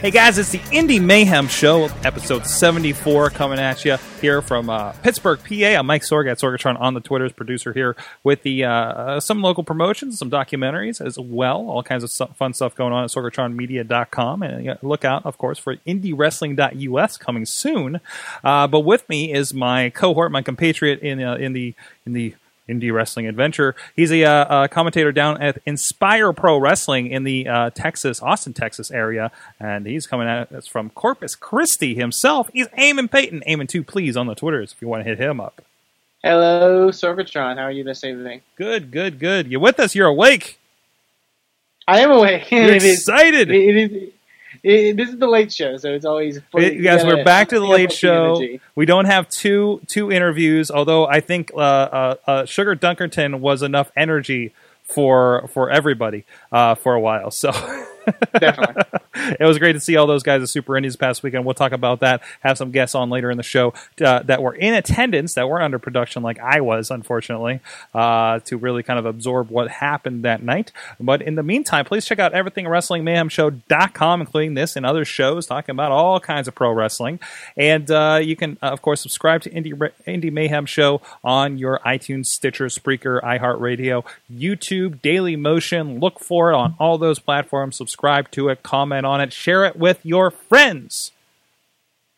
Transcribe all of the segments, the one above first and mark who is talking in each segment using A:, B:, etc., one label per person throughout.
A: Hey guys, it's the Indy Mayhem Show, episode 74, coming at you here from uh, Pittsburgh, PA. I'm Mike Sorg at Sorgatron on the Twitter's producer here with the uh, uh, some local promotions, some documentaries as well, all kinds of fun stuff going on at sorgatronmedia.com. And look out, of course, for indiewrestling.us coming soon. Uh, but with me is my cohort, my compatriot in uh, in the in the indie wrestling adventure. He's a, uh, uh, commentator down at Inspire Pro Wrestling in the uh, Texas, Austin, Texas area, and he's coming at us from Corpus Christi himself. He's Eamon Payton. Eamon, two, please, on the Twitters if you want to hit him up.
B: Hello, Sorgatron. How are you this evening?
A: Good, good, good. You with us? You're awake.
B: I am awake.
A: You're
B: It is-
A: excited.
B: it is. It, this is the late show, so it's always.
A: It- guys, we're back to the late show. We don't have two two interviews, although I think uh, uh, uh, Sugar Dunkerton was enough energy for for everybody uh, for a while. So
B: Definitely.
A: it was great to see all those guys at Super Indies past weekend. We'll talk about that. Have some guests on later in the show uh, that were in attendance that weren't under production like I was, unfortunately, uh, to really kind of absorb what happened that night. But in the meantime, please check out everything WrestlingMayhemShow.com, including this and other shows talking about all kinds of pro wrestling. And uh, you can, uh, of course, subscribe to Indie, Indy Mayhem Show on your iTunes, Stitcher, Spreaker, iHeartRadio, YouTube, Daily Motion. Look for it on all those platforms. Subscribe to it, comment on it, share it with your friends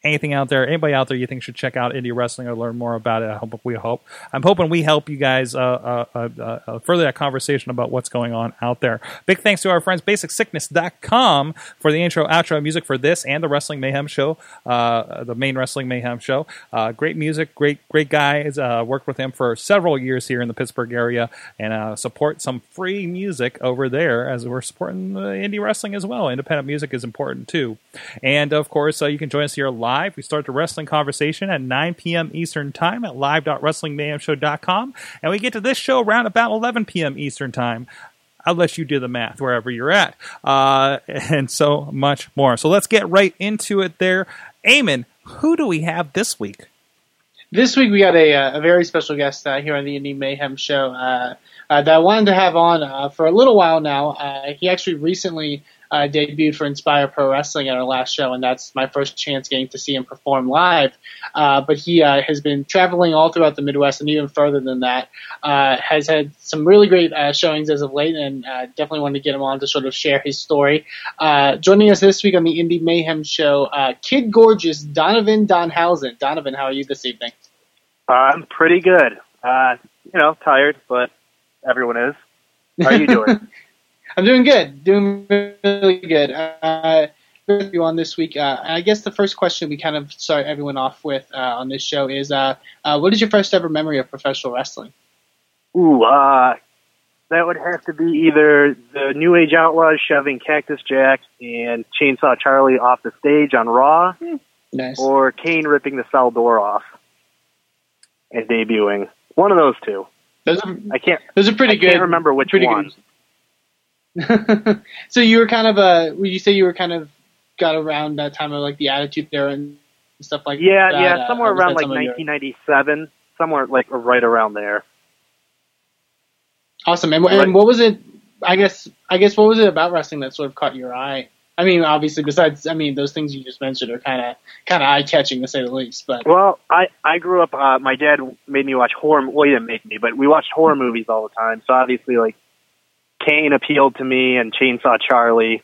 A: anything out there, anybody out there you think should check out indie wrestling or learn more about it, I hope we hope. I'm hoping we help you guys uh, uh, uh, uh, further that conversation about what's going on out there. Big thanks to our friends BasicSickness.com for the intro, outro music for this and the Wrestling Mayhem show, uh, the main Wrestling Mayhem show. Uh, great music, great great guys. Worked with him for several years here in the Pittsburgh area and support some free music over there as we're supporting indie wrestling as well. Independent music is important too. And of course, you can join us here live. We start the wrestling conversation at 9 p.m. Eastern Time at live.wrestlingmayhemshow.com. And we get to this show around about 11 p.m. Eastern Time. I'll let you do the math wherever you're at, uh, and so much more. So let's get right into it there. Eamon, who do we have this week?
B: This week we got a, uh, a very special guest uh, here on the Indy Mayhem show uh, uh, that I wanted to have on uh, for a little while now. He actually recently uh, debuted for Inspire Pro Wrestling at our last show, and that's my first chance getting to see him perform live. Uh, but he uh, has been traveling all throughout the Midwest and even further than that. Uh, has had some really great uh, showings as of late, and uh, definitely wanted to get him on to sort of share his story. Uh, joining us this week on the Indy Mayhem show, uh, Kid Gorgeous Donovan Danhausen. Donovan, how are you this evening?
C: I'm pretty good. Uh, you know, tired, but everyone is. How are you doing?
B: I'm doing good, doing really good. Uh, with you on this week. Uh, I guess the first question we kind of start everyone off with uh, on this show is, uh, uh, what is your first ever memory of professional wrestling?
C: Ooh, uh, that would have to be either the New Age Outlaws shoving Cactus Jack and Chainsaw Charlie off the stage on Raw,
B: Nice.
C: or Kane ripping the cell door off and debuting. One of those two.
B: Those are
C: I can't.
B: those are pretty
C: I
B: good.
C: can't remember which
B: pretty
C: one.
B: good. so you were kind of uh, would you say you were kind of got around that time of like the Attitude Era and stuff like
C: Yeah,
B: that?
C: yeah,
B: uh,
C: somewhere
B: was
C: around like
B: some of your-
C: 1997, somewhere like right around there.
B: Awesome. And,
C: Right.
B: and what was it? I guess I guess what was it about wrestling that sort of caught your eye? I mean, obviously, besides I mean, those things you just mentioned are kind of kind of eye catching to say the least. But
C: Well, I I grew up. Uh, my dad made me watch horror. Well, he didn't make me, but we watched horror movies all the time. So obviously, like Kane appealed to me, and Chainsaw Charlie,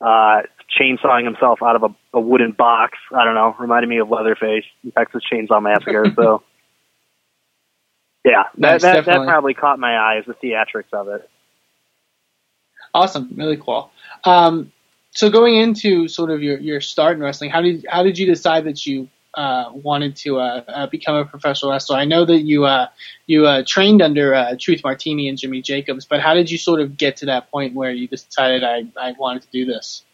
C: uh, chainsawing himself out of a, a wooden box. I don't know, reminded me of Leatherface, in Texas Chainsaw Massacre. so yeah, that
B: Nice,
C: that, that
B: definitely.
C: probably caught my eye as the theatrics of it.
B: awesome, really cool. Um, so going into sort of your, your start in wrestling, how did how did you decide that you uh, wanted to uh, uh, become a professional wrestler? I know that you uh, you uh, trained under uh, Truth Martini and Jimmy Jacobs, but how did you sort of get to that point where you just decided I, I wanted to do this?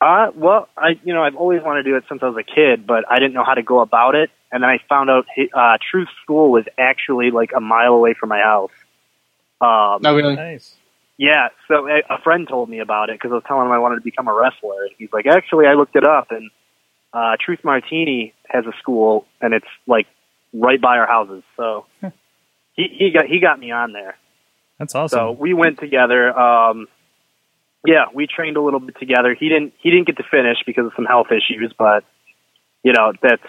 C: Uh, well, I you know I've always wanted to do it since I was a kid, but I didn't know how to go about it. and then I found out uh, Truth School was actually like a mile away from my house. Um,
B: No, really.
A: Nice.
C: yeah, so a a friend told me about it because I was telling him I wanted to become a wrestler. And he's like, actually, I looked it up, and uh, Truth Martini has a school, and it's like right by our houses. So he he got he got me on there.
A: That's awesome.
C: So we went together. Um, yeah, we trained a little bit together. He didn't he didn't get to finish because of some health issues, but you know that's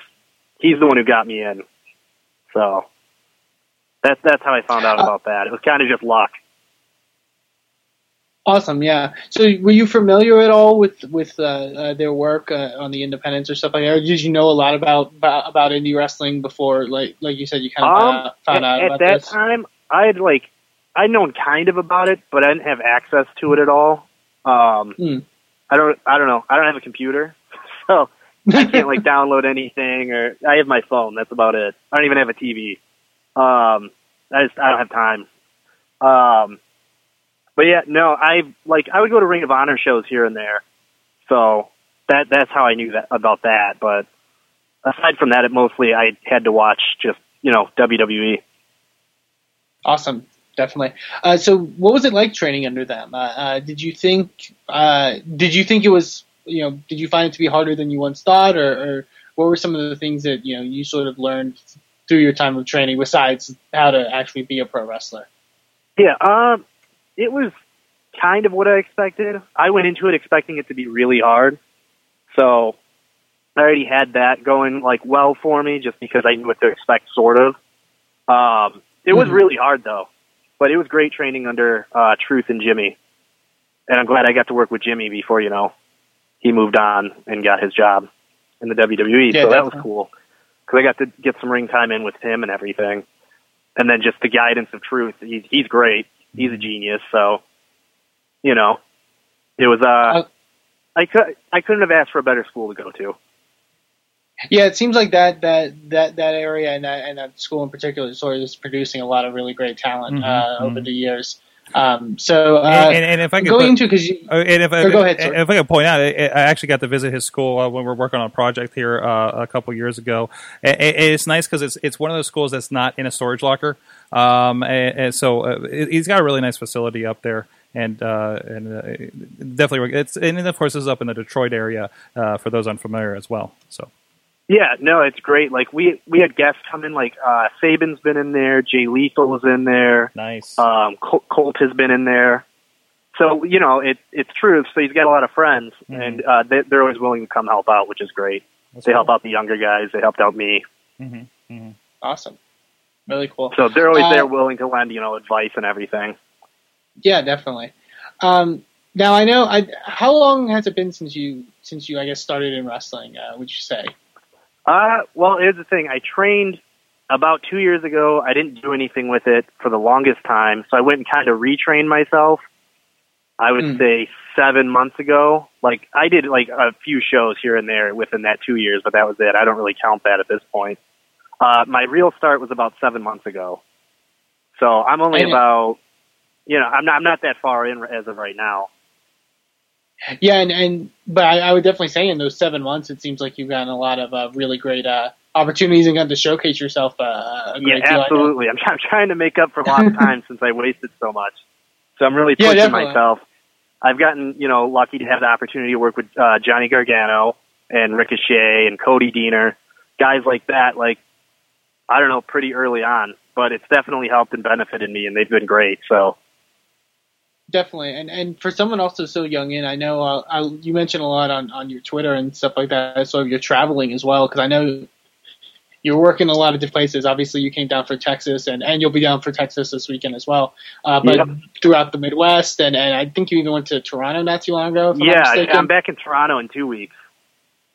C: he's the one who got me in. So that's that's how I found out about that. It was kind of just luck.
B: Awesome, yeah. So, were you familiar at all with with uh, uh, their work uh, on the independents or stuff like that? Or did you know a lot about about, indie wrestling before? Like like you said, you kind of
C: Um,
B: found out
C: at,
B: about
C: at that
B: this.
C: time, I had like I'd known kind of about it, but I didn't have access to it at all. Um,
B: Hmm.
C: I don't I don't know. I don't have a computer, so I can't like download anything. Or I have my phone. That's about it. I don't even have a TV. Um, I just I don't have time. Um, but yeah, no, I like I would go to Ring of Honor shows here and there. So that that's how I knew that about that. But aside from that, it mostly I had to watch just you know. WWE.
B: Awesome, definitely. Uh, so, what was it like training under them? Uh, uh, did you think uh, did you think it was you know did you find it to be harder than you once thought, or, or what were some of the things that you know you sort of learned through your time of training besides how to actually be a pro wrestler?
C: Yeah, um, it was kind of what I expected. I went into it expecting it to be really hard, so I already had that going like well for me, just because I knew what to expect, sort of. Um, it was
B: Mhm.
C: really hard though, but it was great training under uh, Truth and Jimmy, and I'm glad I got to work with Jimmy before you know he moved on and got his job in the WWE.
B: Yeah,
C: so that was
B: definitely.
C: cool because I got to get some ring time in with him and everything and then just the guidance of truth. He's he's great. He's a genius. So, you know, it was. Uh,
B: Uh,
C: I could I couldn't have asked for a better school to go to.
B: Yeah, it seems like that that that that area and that and that school in particular sort of is producing a lot of really great talent
A: Mhm,
B: uh, over
A: mhm.
B: the years. Um, so uh,
A: and, and, and if I could
B: going
A: put-
B: into because you
A: Uh, and if I,
B: go ahead, sir.
A: if I could point out, I, I actually got to visit his school uh, when we were working on a project here uh, a couple years ago. And, and it's nice because it's it's one of those schools that's not in a storage locker. Um, and, and so uh, it- he's got a really nice facility up there. And uh, and uh, definitely, it's and of course this is up in the Detroit area uh, for those unfamiliar as well. So
C: Yeah, no, it's great. Like we we had guests come in. Like uh, Sabin's been in there. Jay Lethal was in there.
A: nice.
C: Um, Col- Colt has been in there. So you know, it it's true. So he's got a lot of friends,
A: Mhm.
C: and uh, they, they're always willing to come help out, which is great.
A: That's
C: They
A: cool.
C: help out the younger guys. They helped out me.
A: Mhm, mhm.
B: awesome, really cool.
C: So they're always
B: Uh,
C: there, willing to lend you know advice and everything.
B: Yeah, definitely. Um, now I know. I, how long has it been since you since you I guess started in wrestling? Uh, would you say?
C: Uh, well, here's the thing. I trained about two years ago. I didn't do anything with it for the longest time, so I went and kind of retrained myself. I would
B: Hmm.
C: say seven months ago. Like I did like a few shows here and there within that two years, but that was it. I don't really count that at this point. Uh, my real start was about seven months ago, so I'm only
B: And-
C: about, you know, I'm not I'm not that far in as of right now.
B: Yeah, and, and but I, I would definitely say in those seven months, it seems like you've gotten a lot of uh, really great uh, opportunities and gotten to showcase yourself. Uh, a
C: Yeah,
B: great deal, I know.
C: absolutely. I'm, I'm trying to make up for lost time since I wasted so much. So I'm really pushing
B: definitely.
C: myself. I've gotten, you know, lucky to have the opportunity to work with uh, Johnny Gargano and Ricochet and Cody Deaner, guys like that. Like, I don't know, pretty early on, but it's definitely helped and benefited me, and they've been great. So
B: Definitely, and and for someone also so young in, I know uh, I, you mentioned a lot on on your Twitter and stuff like that. So you're traveling as well because I know you're working a lot of different places. Obviously, you came down for Texas, and and you'll be down for Texas this weekend as well. Uh, but
C: Yep.
B: throughout the Midwest, and and I think you even went to Toronto not too long ago. I'm
C: yeah,
B: mistaken.
C: I'm back in Toronto in two weeks.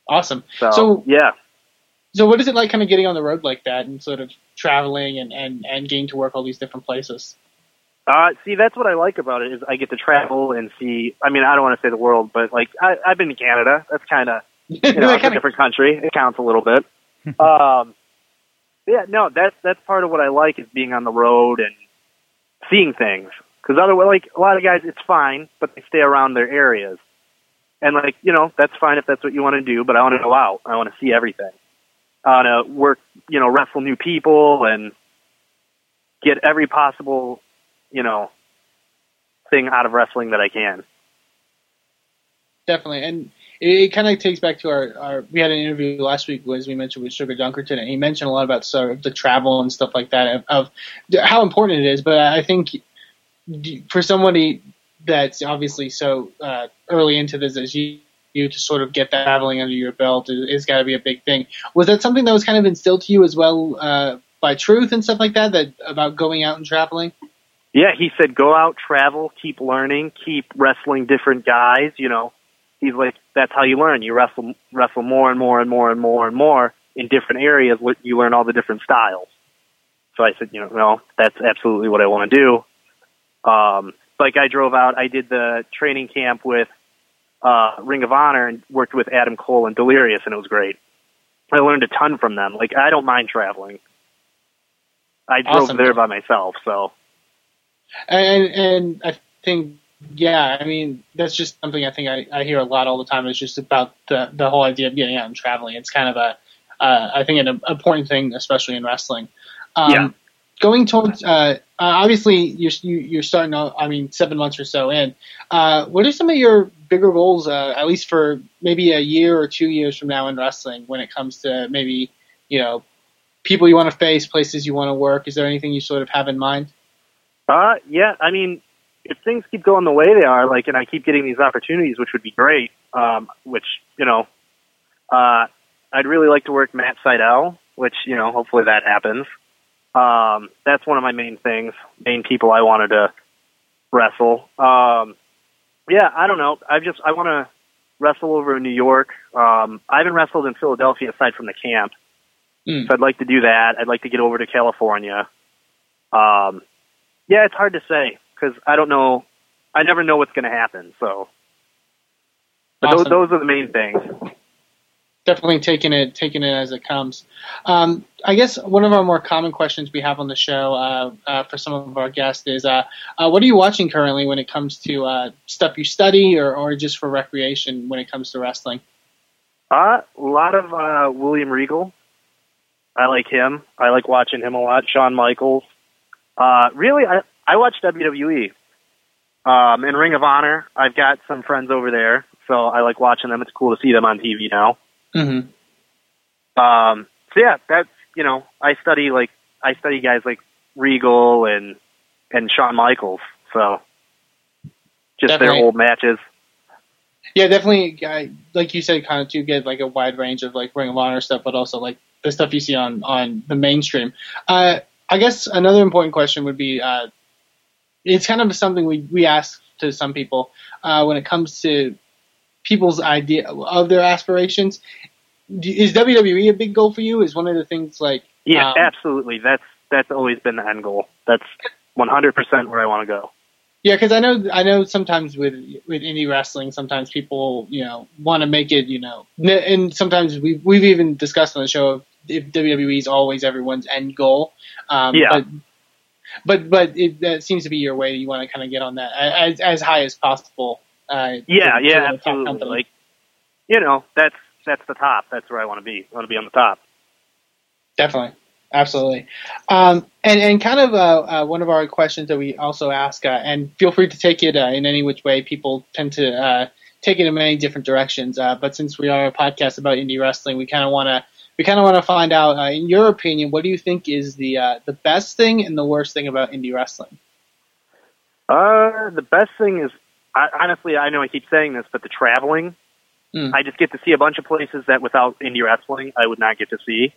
B: awesome.
C: So,
B: So-
C: yeah,
B: So what is it like, kind of getting on the road like that and sort of traveling and and and getting to work all these different places?
C: Uh, see, that's what I like about it is I get to travel and see. I mean, I don't want to say the world, but like I, I've been to Canada. That's kind of you know,
B: That
C: it's a different country. It counts a little bit. um, yeah, no, that's that's part of what I like is being on the road and seeing things. Because otherwise, like a lot of guys, it's fine, but they stay around their areas. And like you know, that's fine if that's what you want to do. But I want to go out. I want to see everything. Uh, to work, you know, wrestle new people and get every possible, you know, thing out of wrestling that I can.
B: Definitely, and it, kind of takes back to our, our. We had an interview last week, as we mentioned, with Sugar Dunkerton, and he mentioned a lot about sort of the travel and stuff like that of, of how important it is. But I think for somebody that's obviously so uh, early into this as you, you to sort of get that traveling under your belt is, is got to be a big thing. Was that something that was kind of instilled to you as well uh, by Truth and stuff like that, that about going out and traveling?
C: Yeah, he said go out, travel, keep learning, keep wrestling different guys. You know, he's like that's how you learn. You wrestle wrestle more and more and more and more and more in different areas. You learn all the different styles. So I said, you know, no, that's absolutely what I want to do. Um, like I drove out, I did the training camp with uh, Ring of Honor and worked with Adam Cole and Delirious, and it was great. I learned a ton from them. Like I don't mind traveling. I drove
B: Awesome.
C: there by myself, so
B: And and I think yeah, I mean that's just something I think I, I hear a lot all the time. It's just about the the whole idea of getting out and traveling. It's kind of a uh, I think an important thing, especially in wrestling. Um,
C: Yeah.
B: Going towards uh, uh, obviously you're you, you're starting out. I mean seven months or so in. Uh, what are some of your bigger goals, uh, at least for maybe a year or two years from now in wrestling, when it comes to maybe you know people you want to face, places you want to work? Is there anything you sort of have in mind?
C: Uh, yeah, I mean, if things keep going the way they are, like, and I keep getting these opportunities, which would be great, um, which, you know, uh, I'd really like to work Matt Sydal, which, you know, hopefully that happens. Um, that's one of my main things, main people I wanted to wrestle. Um, yeah, I don't know. I just, I want to wrestle over in New York. Um, I haven't wrestled in Philadelphia aside from the camp.
B: Mm.
C: So I'd like to do that. I'd like to get over to California. Um, yeah, it's hard to say because I don't know. I never know what's going to happen. So, but
B: Awesome.
C: those, those are the main things.
B: Definitely taking it taking it as it comes. Um, I guess one of our more common questions we have on the show uh, uh, for some of our guests is, uh, uh, what are you watching currently when it comes to uh, stuff you study or, or just for recreation when it comes to wrestling?
C: Uh, a lot of uh, William Regal. I like him. I like watching him a lot. Shawn Michaels. Really, I I watch WWE. Um, and Ring of Honor. I've got some friends over there, so I like watching them. It's cool to see them on TV now.
B: Mm-hmm.
C: Um, so yeah, that's you know, I study like I study guys like Regal and and Shawn Michaels. So just
B: Definitely.
C: their old matches.
B: Yeah, definitely. I, like you said, kind of to get like a wide range of like Ring of Honor stuff, but also like the stuff you see on on the mainstream. Uh, I guess another important question would be, uh, it's kind of something we we ask to some people uh, when it comes to people's idea of their aspirations. Is WWE a big goal for you? Is one of the things like
C: Yeah,
B: um,
C: absolutely. That's that's always been the end goal. That's 100% where I want to go.
B: Yeah, because I know I know sometimes with with indie wrestling, sometimes people you know want to make it you know, and sometimes we we've even discussed on the show if WWE is always everyone's end goal. Um,
C: Yeah.
B: But but but it, that seems to be your way. You want to kind of get on that as as high as possible. Uh,
C: Yeah, yeah,
B: to the top
C: absolutely. Like, you know, that's that's the top. That's where I want to be. I want to be on the top.
B: Definitely, absolutely. Um, and and kind of uh, uh, one of our questions that we also ask, uh, and feel free to take it uh, in any which way. People tend to uh, take it in many different directions. Uh, but since we are a podcast about indie wrestling, we kind of want to we kind of want to find out, uh, in your opinion, what do you think is the uh, the best thing and the worst thing about indie wrestling?
C: Uh, the best thing is, I, honestly, I know I keep saying this, but the traveling.
B: Mm.
C: I just get to see a bunch of places that without indie wrestling, I would not get to see.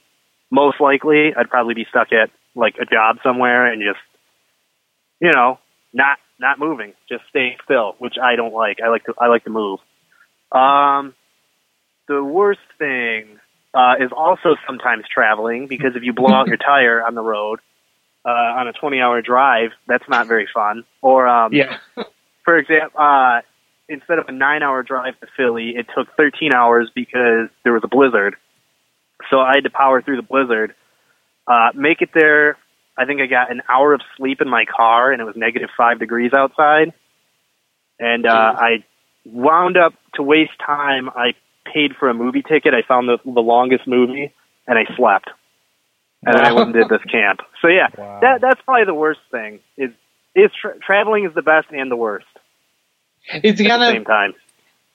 C: Most likely, I'd probably be stuck at like a job somewhere and just, you know, not not moving, just staying still, which I don't like. I like to I like to move. Um, the worst thing uh, is also sometimes traveling because if you blow out your tire on the road uh, on a 20 hour drive, that's not very fun. Or um,
B: Yeah,
C: for example, uh, instead of a nine hour drive to Philly, it took 13 hours because there was a blizzard. So I had to power through the blizzard, uh, make it there. I think I got an hour of sleep in my car and it was negative five degrees outside. And, uh, I wound up to waste time. I paid for a movie ticket. I found the, the longest movie and I slept, and then I went and did this camp. So yeah,
A: Wow.
C: that that's probably the worst thing. Is is tra- traveling is the best and the worst
B: It's kind
C: the
B: of
C: same time.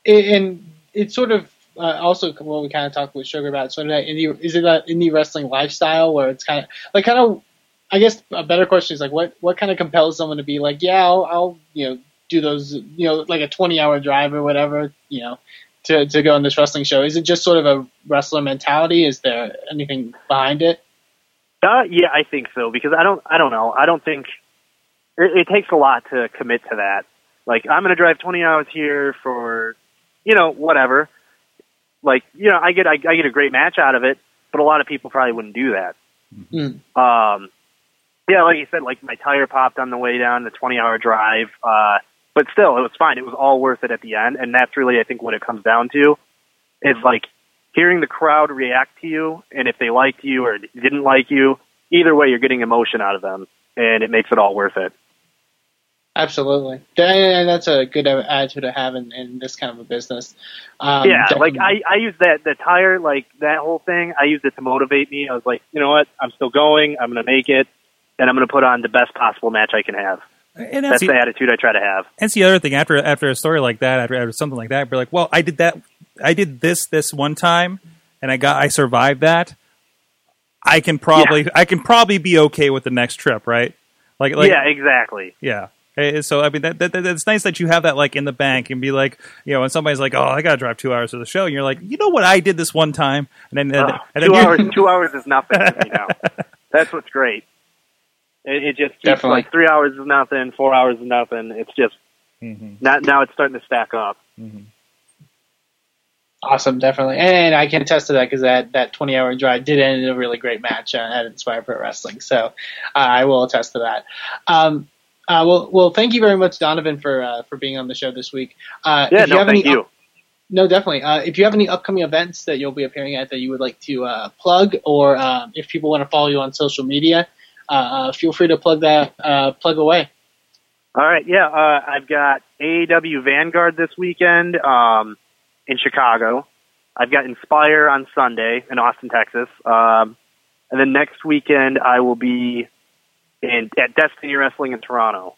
B: and it's sort of uh, also what we kind of talked with Sugar about. Sort of that indie is it that indie wrestling lifestyle where it's kind of like kind of. I guess a better question is like what what kind of compels someone to be like yeah I'll, I'll you know do those you know like a twenty hour drive or whatever you know to to go on this wrestling show. Is it just sort of a wrestler mentality? Is there anything behind it?
C: Uh, yeah, I think so because I don't I don't know I don't think it, it takes a lot to commit to that. Like I'm going to drive 20 hours here for you know whatever. Like you know I get I, I get a great match out of it, but a lot of people probably wouldn't do that.
B: Mm.
C: Um, yeah, like you said, like my tire popped on the way down the 20 hour drive. Uh, but still, it was fine. It was all worth it at the end, and that's really, I think, what it comes down to. Is like hearing the crowd react to you, and if they liked you or didn't like you, either way, you're getting emotion out of them, and it makes it all worth it.
B: Absolutely, and that's a good attitude to have in, in this kind of a business. Um,
C: yeah, like. I, I used that the tire, like that whole thing. I used it to motivate me. I was like, you know what? I'm still going. I'm going to make it, and I'm going to put on the best possible match I can have.
A: And
C: That's
A: that's,
C: the
A: the,
C: attitude I try to have.
A: that's the other thing. After after a story like that, after, after something like that, be like, well, I did that. I did this this one time, and I got I survived that. I can probably I can probably be okay with the next trip, right? Like, like
C: yeah, exactly.
A: Yeah. Eh, So I mean that, that, that that's nice that you have that like in the bank and be like you know when somebody's like oh I gotta drive two hours to the show and you're like you know what I did this one time and then and,
C: Ugh,
A: and then
C: two
A: you-
C: hours. Two hours is nothing to me now. That's what's great. It, it just keeps
B: Definitely.
C: like three hours is nothing, four hours is nothing. It's just
A: Mhm.
C: now, now it's starting to stack up.
B: Awesome, definitely, and I can attest to that because that that twenty hour drive did end in a really great match uh, at Inspire Pro Wrestling. So uh, I will attest to that. Um, uh, well, well, thank you very much, Donovan, for uh, for being on the show this week. Uh,
C: Yeah,
B: you
C: no,
B: have
C: thank
B: any
C: you.
B: No, definitely. Uh, if you have any upcoming events that you'll be appearing at that you would like to uh, plug, or um, if people want to follow you on social media, uh, uh, feel free to plug that uh, plug away.
C: All right, yeah, uh, I've got AAW Vanguard this weekend um, in Chicago. I've got Inspire on Sunday in Austin, Texas, um, and then next weekend I will be in at Destiny Wrestling in Toronto.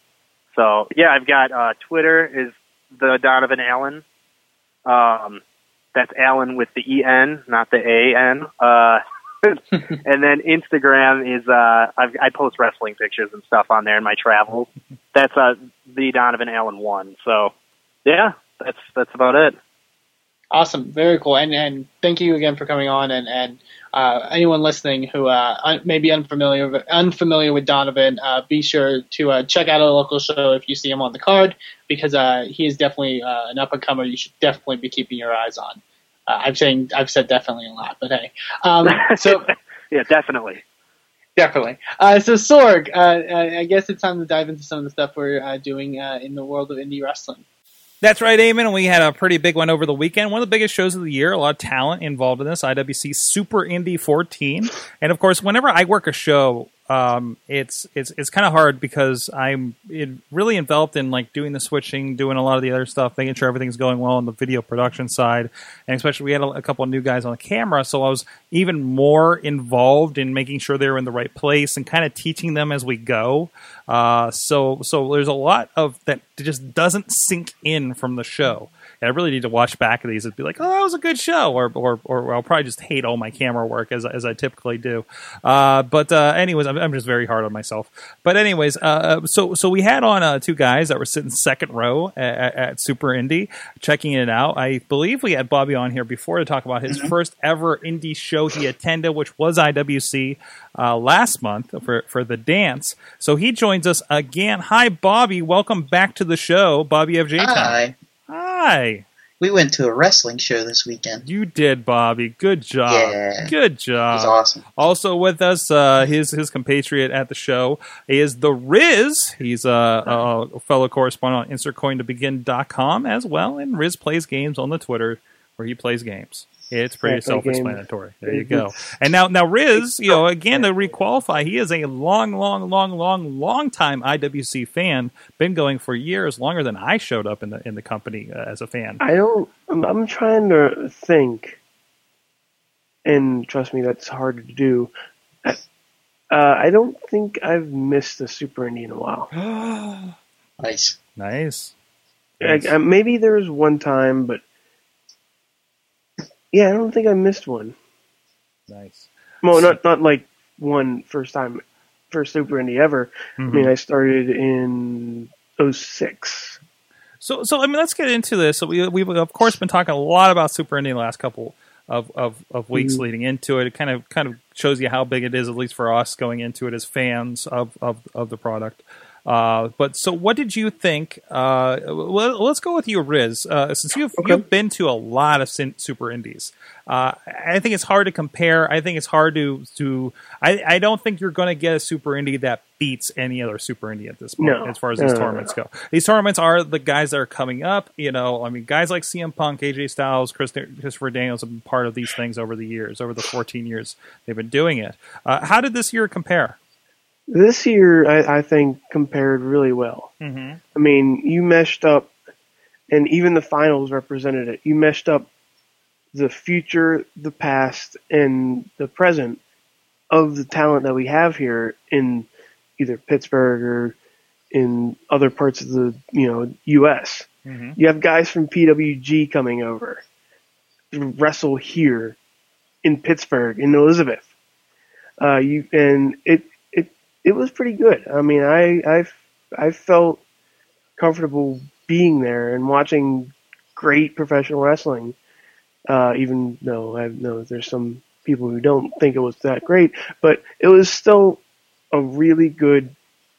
C: So yeah, I've got uh, Twitter is the Donovan Allen. Um, that's Allen with the E N, not the A N. Uh, and then Instagram is uh, I've, I post wrestling pictures and stuff on there in my travels. That's uh, the Donovan Allen one. So yeah, that's that's about it.
B: Awesome, very cool, and and thank you again for coming on. And and uh, anyone listening who uh, un- may be unfamiliar unfamiliar with Donovan, uh, be sure to uh, check out a local show if you see him on the card because uh, he is definitely uh, an up and comer. You should definitely be keeping your eyes on. Uh, I'm saying I've said definitely a lot, but hey. Um, so
C: yeah, definitely.
B: Definitely. Uh, so Sorg, uh, I I guess it's time to dive into some of the stuff we're uh, doing uh, in the world of indie wrestling.
A: That's right, Eamon. We had a pretty big one over the weekend. One of the biggest shows of the year. A lot of talent involved in this. IWC Super Indy 14, and of course, whenever I work a show, um, it's it's it's kind of hard because I'm really enveloped in like doing the switching, doing a lot of the other stuff, making sure everything's going well on the video production side, and especially we had a, a couple new guys on the camera, so I was even more involved in making sure they were in the right place and kind of teaching them as we go. Uh, so so there's a lot of that just doesn't sink in from the show. And I really need to watch back of these and be like, oh, that was a good show, or or, or I'll probably just hate all my camera work as as I typically do. Uh, but uh, anyways, I'm, I'm just very hard on myself. But anyways, uh, so so we had on uh, two guys that were sitting second row at, at Super Indie, checking it out. I believe we had Bobby on here before to talk about his first ever indie show he attended, which was IWC uh, last month for for the dance. So he joins us again. Hi, Bobby. Welcome back to the show, Bobby FJ. Town.
D: Hi.
A: Hi.
D: We went to a wrestling show this weekend.
A: You did, Bobby. Good job.
D: Yeah.
A: Good
D: It
A: job.
D: was awesome.
A: Also with us, uh, his his compatriot at the show is the Rizz. He's a, a fellow correspondent on InsertCoinToBegin.com as well, and Rizz plays games on the Twitter where he plays games. It's pretty
E: I play games.
A: self-explanatory. There you go. And now, now Rizz, you know, again to requalify, he is a long, long, long, long, long time IWC fan. Been going for years, longer than I showed up in the in the company uh, as a fan.
E: I don't. I'm, I'm trying to think. and trust me, that's hard to do. Uh, I don't think I've missed a Super Indie in a while.
D: Nice.
A: nice.
E: Like, uh, maybe there was one time, but yeah, I don't think I missed one.
A: Nice.
E: Well, not not like one first time, first Super Indie ever. I
A: Mm-hmm.
E: mean, I started in 06.
A: So, so I mean, let's get into this. So we, we've of course been talking a lot about Super Indie the last couple of, of, of weeks
E: Mhm.
A: leading into it. It kind of kind of shows you how big it is, at least for us going into it as fans of of, of the product. Uh, but so, what did you think? Uh, well, let's go with you, Rizz. Uh, since you've
E: Okay.
A: you've been to a lot of sin- super indies, uh, I think it's hard to compare. I think it's hard to to. I, I don't think you're going to get a super indie that beats any other super indie at this point,
E: No.
A: as far as these
E: No, no, no,
A: tournaments go. These tournaments are the guys that are coming up. You know, I mean, guys like CM Punk, AJ Styles, Chris, Christopher Daniels have been part of these things over the years, over the 14 years they've been doing it. Uh, how did this year compare?
E: This year, I, I think compared really well.
A: Mm-hmm.
E: I mean, you meshed up, and even the finals represented it. You meshed up the future, the past, and the present of the talent that we have here in either Pittsburgh or in other parts of the you know U.S.
A: Mm-hmm.
E: You have guys from PWG coming over to wrestle here in Pittsburgh in Elizabeth. Uh, you and it it was pretty good. I mean, I I I felt comfortable being there and watching great professional wrestling. Uh, even though I know there's some people who don't think it was that great, but it was still a really good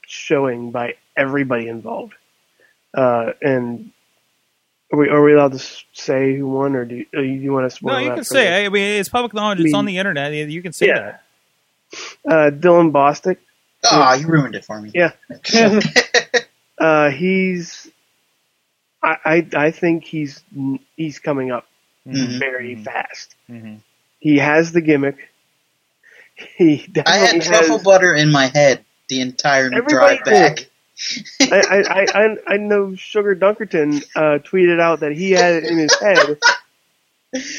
E: showing by everybody involved. Uh, and are we, are we allowed to say who won, or do you, uh, you want to spoil
A: No, you can say.
E: me?
A: I mean, it's public knowledge. It's on the internet. You can say
E: yeah.
A: that.
E: Uh, Dylan Bostic,
D: Oh, you ruined it for me.
E: Yeah. uh, he's, I, I, I think he's, he's coming up
D: Mhm.
E: very fast.
A: Mhm.
E: He has the gimmick. He
D: I had truffle
E: has,
D: butter in my head the entire
E: Everybody
D: drive back.
E: I, I, I, I- I know Sugar Dunkerton uh, tweeted out that he had it in his head,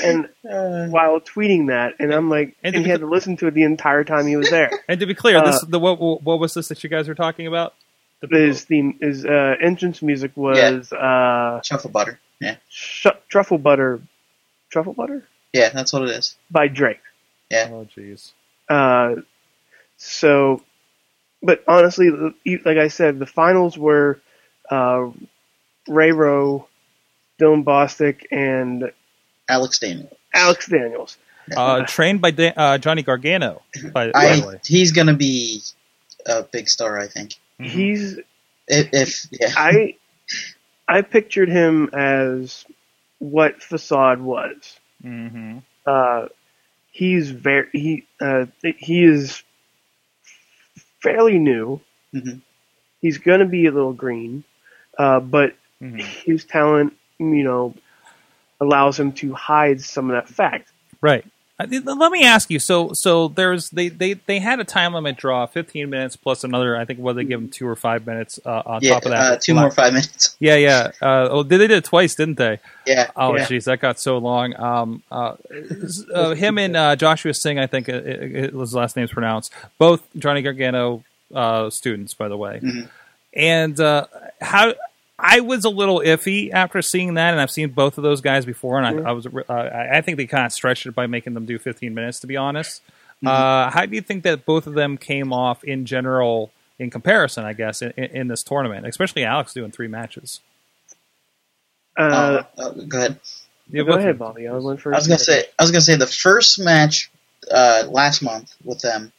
E: and
D: Uh,
E: while tweeting that, and I'm like,
A: And
E: and, he had to listen to it the entire time he was there.
A: And to be clear, this
E: Uh,
A: the what, what was this that you guys were talking about? The
E: His theme, his uh, entrance music was uh,
D: truffle butter. Yeah.
E: Sh- Truffle Butter, Truffle Butter
D: Yeah, that's what it is.
E: by Drake. Yeah.
A: Oh, jeez.
E: Uh, so, but honestly, like I said, the finals were uh, Ray Rowe, Dylan Bostic, and
D: Alex Daniels.
E: Alex Daniels.
A: Uh, trained by Dan, uh, Johnny Gargano. By, by
D: I
A: way.
D: he's gonna be a big star, I think.
A: Mhm.
E: He's
D: If, if yeah,
E: I I pictured him as what Facade was.
A: Mhm.
E: Uh, he's very he uh, he is fairly new.
D: Mhm.
E: He's going to be a little green, uh, but
A: Mhm.
E: his talent, you know, allows him to hide some of that fact.
A: Right. Let me ask you. So, so there's they, they they had a time limit draw, 15 minutes plus another. I think what they give them two or five minutes uh, on
D: yeah,
A: top of that.
D: uh, two more five minutes.
A: Yeah, yeah. Uh, oh, they did it twice, didn't they?
D: Yeah,
A: Oh,
E: Yeah.
A: jeez, that got so long. Um, uh, uh, him and uh, Joshua Singh, I think uh, it, it was his last name's pronounced. Both Johnny Gargano uh, students, by the way.
D: Mhm.
A: And uh, how I was a little iffy after seeing that, and I've seen both of those guys before, and I, I was uh, I I think they kind of stretched it by making them do 15 minutes, to be honest. Uh, how do you think that both of them came off in general? In comparison, I guess in, in in this tournament, especially Alex doing three matches.
E: Uh,
D: Uh, uh, go ahead.
A: Yeah,
E: go ahead, Bobby. I was one first.
D: I was gonna say, I was gonna say the first match uh, last month with them,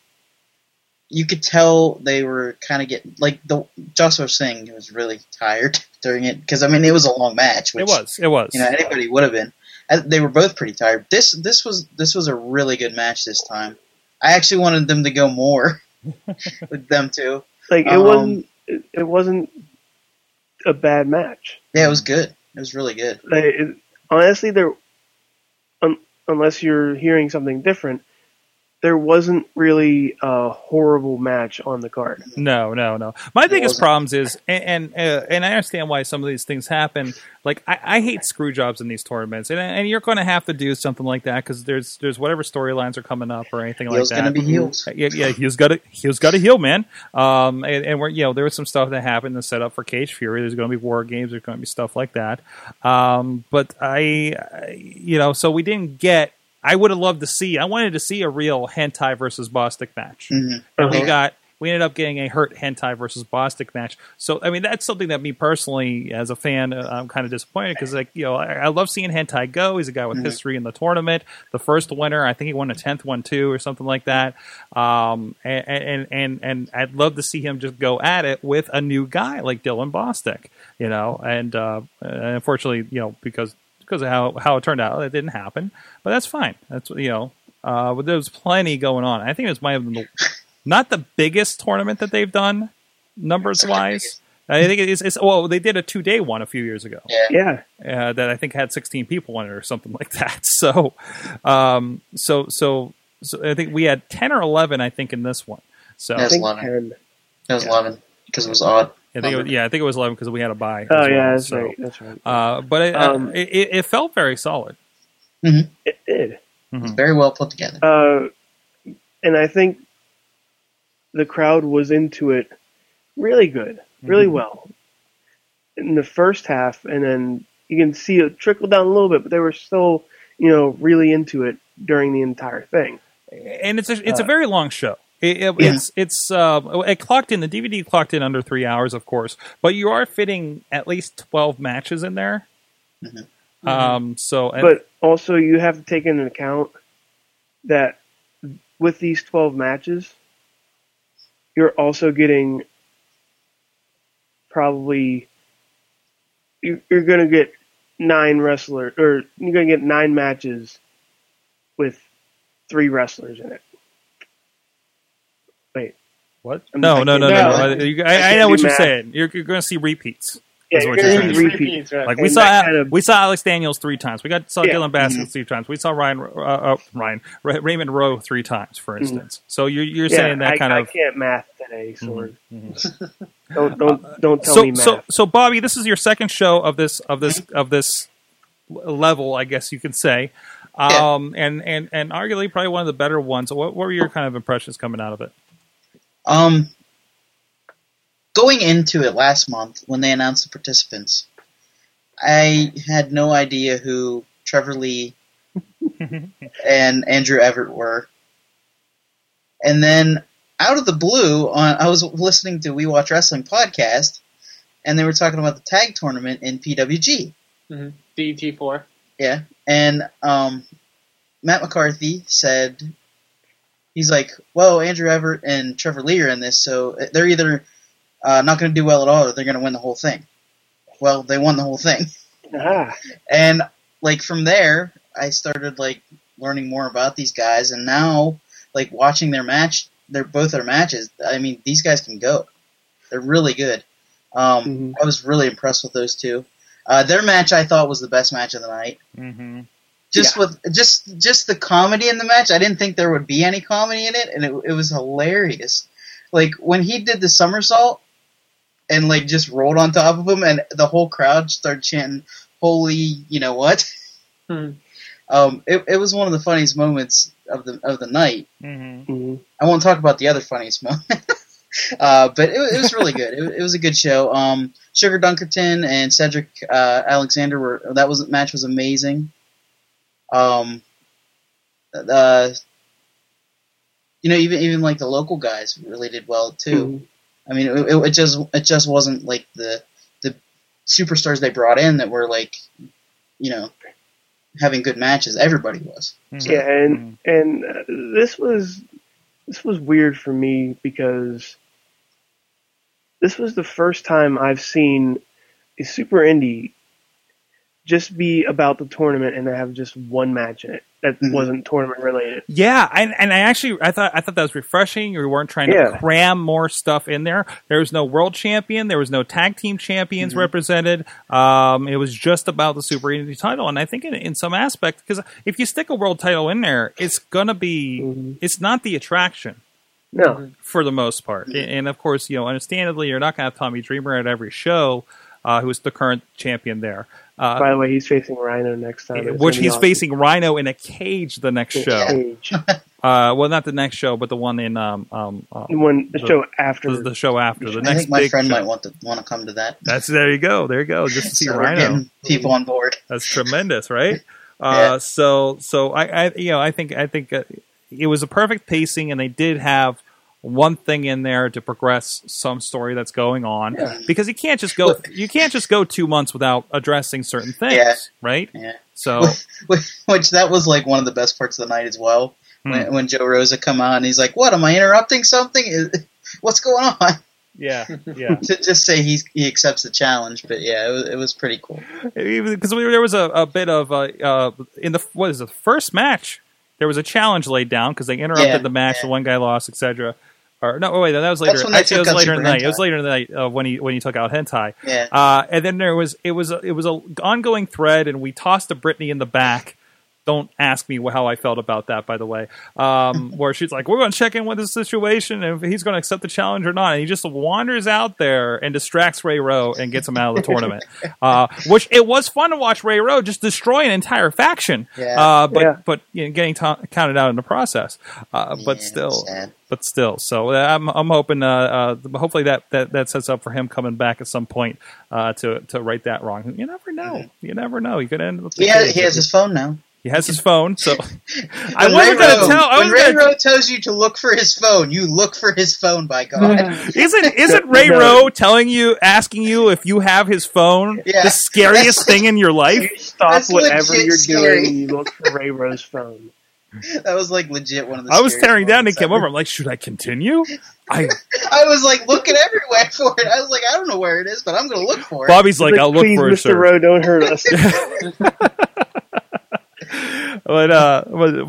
D: you could tell they were kind of getting like the Joshua Singh was really tired during it because I mean it was a long match. Which,
A: It was. It was.
D: You know, anybody would have been. They were both pretty tired. This this was this was a really good match this time. I actually wanted them to go more with them too.
E: like it
D: um,
E: wasn't it, it wasn't a bad match.
D: Yeah, it was good. It was really good.
E: Like, it, honestly, there, un, unless you're hearing something different, there wasn't really a horrible match on the card.
A: No, no, no. My biggest
D: wasn't.
A: problems is, and and, uh, and I understand why some of these things happen. Like I, I hate screw jobs in these tournaments, and and you're going to have to do something like that because there's there's whatever storylines are coming up or anything
D: Heel's
A: like that.
D: gonna be heels.
A: Yeah, yeah, he's got to he's got to heal, man. Um, and, and we're you know there was some stuff that happened to set up for Cage Fury. There's going to be war games. There's going to be stuff like that. Um, but I, I- you know, so we didn't get. I would have loved to see. I wanted to see a real hentai versus Bostic match
D: Mhm.
A: and we
E: Uh-huh.
A: got we ended up getting a hurt hentai versus Bostic match. So I mean that's something that me personally, as a fan, uh, I'm kind of disappointed because like you know I, I love seeing hentai go. He's a guy with
D: Mhm.
A: history in the tournament. The first winner, I think he won a tenth one too or something like that. Um, and, and and and I'd love to see him just go at it with a new guy like Dylan Bostic. You know, and uh, unfortunately, you know because because of how how it turned out, it didn't happen. But that's fine. That's you know. Uh, but there was plenty going on. I think it was might have the not the biggest tournament that they've done numbers wise. I think it's, it's well, they did a two day one a few years ago
D: Yeah.
E: Yeah,
A: uh, that I think had 16 people in it or something like that. So, um, so so so I think we had 10 or 11. I think in this one. So
E: I
D: Yes.
E: think
D: 11.
E: 10.
D: It was
A: Yeah.
D: eleven because it was odd.
A: I think it was, yeah, I think it was 11 because we had a buy.
E: Oh
A: well.
E: yeah, that's
A: So,
E: right. That's right.
A: Uh, but it,
E: Um,
A: it, it, it felt very solid.
E: it did.
D: It's very well put together.
E: Uh, and I think the crowd was into it really good, really
A: Mhm.
E: well in the first half, and then you can see it trickle down a little bit, but they were still, you know, really into it during the entire thing.
A: and it's a it's a
E: Uh,
A: very long show. It, it-
D: Yeah.
A: It's it's uh, it clocked in the DVD clocked in under three hours, of course, but you are fitting at least twelve matches in there.
D: Mhm.
A: Um, so and,
E: But also, you have to take into account that with these 12 matches, you're also getting probably you're, you're going to get nine wrestlers, or you're going to get nine matches with three wrestlers in it. Wait,
A: what? No, no, no, no, no.
B: No.
E: I
A: I, I know what you're
E: math.
A: saying. You're, you're going to see repeats.
E: yeah, you're
A: you're
E: going to
A: to
E: repeats.
A: Like we saw,
E: kind of-
A: we saw Alex Daniels three times. We got saw
E: Yeah.
A: Dylan Bostic
D: Mhm.
A: three times. We saw Ryan, uh, uh, Ryan Ra- Raymond Rowe three times, for instance. So you're you're
E: Mm-hmm. yeah,
A: saying that
E: I,
A: kind
E: I
A: of.
E: can't math today, so
A: Mhm, mhm.
E: don't don't don't tell
A: so
E: me math.
A: so so Bobby, this is your second show of this of this of this level, I guess you could say,
D: Yeah.
A: um, and and and arguably probably one of the better ones. What, what were your kind of impressions coming out of it?
D: Um, going into it last month when they announced the participants, I had no idea who Trevor Lee and Andrew Everett were. And then out of the blue, on, I was listening to We Watch Wrestling podcast, and they were talking about the tag tournament in PWG.
B: DT4.
D: Yeah, and um, Matt McCarthy said he's like, "Well, Andrew Everett and Trevor Lee are in this, so they're either uh, not going to do well at all, or they're going to win the whole thing." Well, they won the whole thing,
E: ah,
D: and like from there, I started like learning more about these guys, and now like watching their match, their both their matches. I mean, these guys can go; they're really good. Um,
E: Mhm.
D: I was really impressed with those two. Uh, their match, I thought, was the best match of the night
A: Mm-hmm.
D: Just with just just the comedy in the match. I didn't think there would be any comedy in it, and it, it was hilarious. Like when he did the somersault and like just rolled on top of him, and the whole crowd started chanting "Holy, you know what?"
B: Hmm.
D: Um, it, it was one of the funniest moments of the of the night.
A: Mm-hmm.
E: mhm.
D: I won't talk about the other funniest moment, uh, but it, it was really good. It, it was a good show. Um, Sugar Dunkerton and Cedric uh, Alexander were that was match was amazing. Um, uh, you know, even even like the local guys really did well too.
E: Mhm.
D: I mean, it, it, it just it just wasn't like the the superstars they brought in that were like, you know, having good matches. Everybody was.
E: Yeah, and and uh, this was this was weird for me because this was the first time I've seen a super indie just be about the tournament and have just one match in it that
D: Mhm.
E: wasn't tournament related.
A: Yeah, and, and I actually I thought I thought that was refreshing. We weren't trying to cram more stuff in there. There was no world champion. There was no tag team champions
D: Mhm.
A: represented. Um, it was just about the Super Indie title, and I think in, in some aspect because if you stick a world title in there, it's gonna be
E: Mhm.
A: it's not the attraction
E: No,
A: for the most part.
D: Yeah.
A: And of course, you know, understandably, you're not going to have Tommy Dreamer at every show, uh, who's the current champion there. Uh,
E: by the way, he's facing Rhino next time. It's
A: which he's
E: awesome.
A: facing Rhino in a cage the next show.
E: Cage.
A: Uh, well, not the next show, but the one in um, um, uh,
E: When the
A: The-
E: show after
A: the, the show after the
D: I
A: next
D: think my
A: big
D: friend
A: show.
D: might want to want to come to that.
A: That's there you go, there you go, just to see
D: So we're
A: Rhino.
D: people on board.
A: That's tremendous, right? Uh,
D: Yeah.
A: So, so I, I, you know, I think, I think uh, it was a perfect pacing, and they did have one thing in there to progress some story that's going on
E: Yeah.
A: because you can't just go, you can't just go two months without addressing certain things,
D: Yeah.
A: right?
D: Yeah.
A: So,
D: Which that was like one of the best parts of the night as well.
A: Hmm.
D: When, when Joe Rosa come on, he's like, "What? Am I interrupting something? What's going on?"
A: yeah, yeah.
D: to just say he's he accepts the challenge, but yeah, it was, it was pretty cool.
A: because there was a, a bit of uh, uh, in the what is it, the first match there was a challenge laid down because they interrupted
D: Yeah,
A: the match
D: yeah.
A: the one guy lost etc or no wait that was later.
D: That's when they
A: actually it was later in the night. It was later in the night uh, when he when he took out hentai.
D: Yeah,
A: uh, and then there was it was a, it was a ongoing thread and we tossed a Brittany in the back don't ask me how I felt about that, by the way. Um, where she's like, "We're going to check in with the situation, and if he's going to accept the challenge or not." And he just wanders out there and distracts Ray Rowe and gets him out of the tournament. Uh, which it was fun to watch Ray Rowe just destroy an entire faction,
D: Yeah.
A: uh, but
E: Yeah.
A: but you know, getting ta counted out in the process. Uh, but still, but still. So uh, I'm I'm hoping uh, uh, hopefully that, that that sets up for him coming back at some point uh, to to right that wrong. You never know. You never know. You could end up.
D: he has, he has his phone now.
A: He has his phone, so I
D: When
A: wasn't going to tell. I
D: when
A: was
D: Ray
A: gonna,
D: Rowe tells you to look for his phone, you look for his phone. By God,
A: isn't isn't Ray
E: No.
A: Rowe telling you, asking you if you have his phone,
D: Yeah.
A: the scariest thing in your life?
E: You stop whatever you're
D: scary.
E: doing you look for Ray Rowe's phone.
D: that was like legit one of the.
A: I was
D: scariest
A: tearing down. He
D: moments
A: came over. I'm like, should I continue? I
D: I was like looking everywhere for it. I was like, I don't know where it is, but I'm going to look for it.
A: Bobby's like, I'll look
E: Please,
A: for it,
E: Mr. Rowe, don't hurt us.
A: But uh,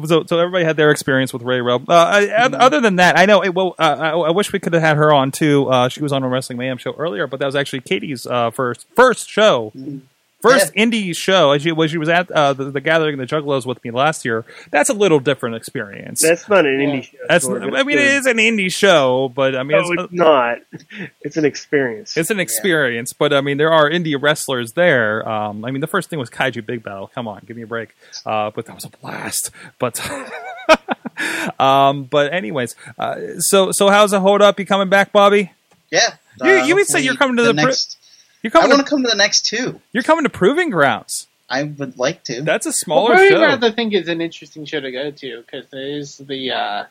A: so, so everybody had their experience with Ray Rowe. Uh,
D: Mm-hmm.
A: Other than that, I know. it- Well, uh, I, I wish we could have had her on too. Uh, she was on a Wrestling Mayhem show earlier, but that was actually Katie's uh, first first show, first indie show. As she, when she was at uh, the, the Gathering of the Juggalos with me last year. That's a little different experience.
E: That's not an indie show.
A: That's.
E: George.
A: I mean, it is an indie show, but I mean,
E: No,
A: it's,
E: it's not. It's an experience.
A: it's an experience, but I mean, there are indie wrestlers there. Um, I mean, the first thing was Kaiju Big Battel. Come on, give me a break. Uh, but that was a blast. But, um, but anyways, uh, so so how's the hold up? You coming back, Bobby?
D: yeah,
A: You-
D: uh,
A: you would say you're coming to the pri-
D: next.
A: You're
D: I
A: coming.
D: want
A: To,
D: to come to the next two.
A: you're coming to Proving Grounds.
D: I would like to.
A: That's a
B: Well,
A: smaller
B: Brave
A: show.
B: Grounds, I think, is an interesting show to go to because it is the uh,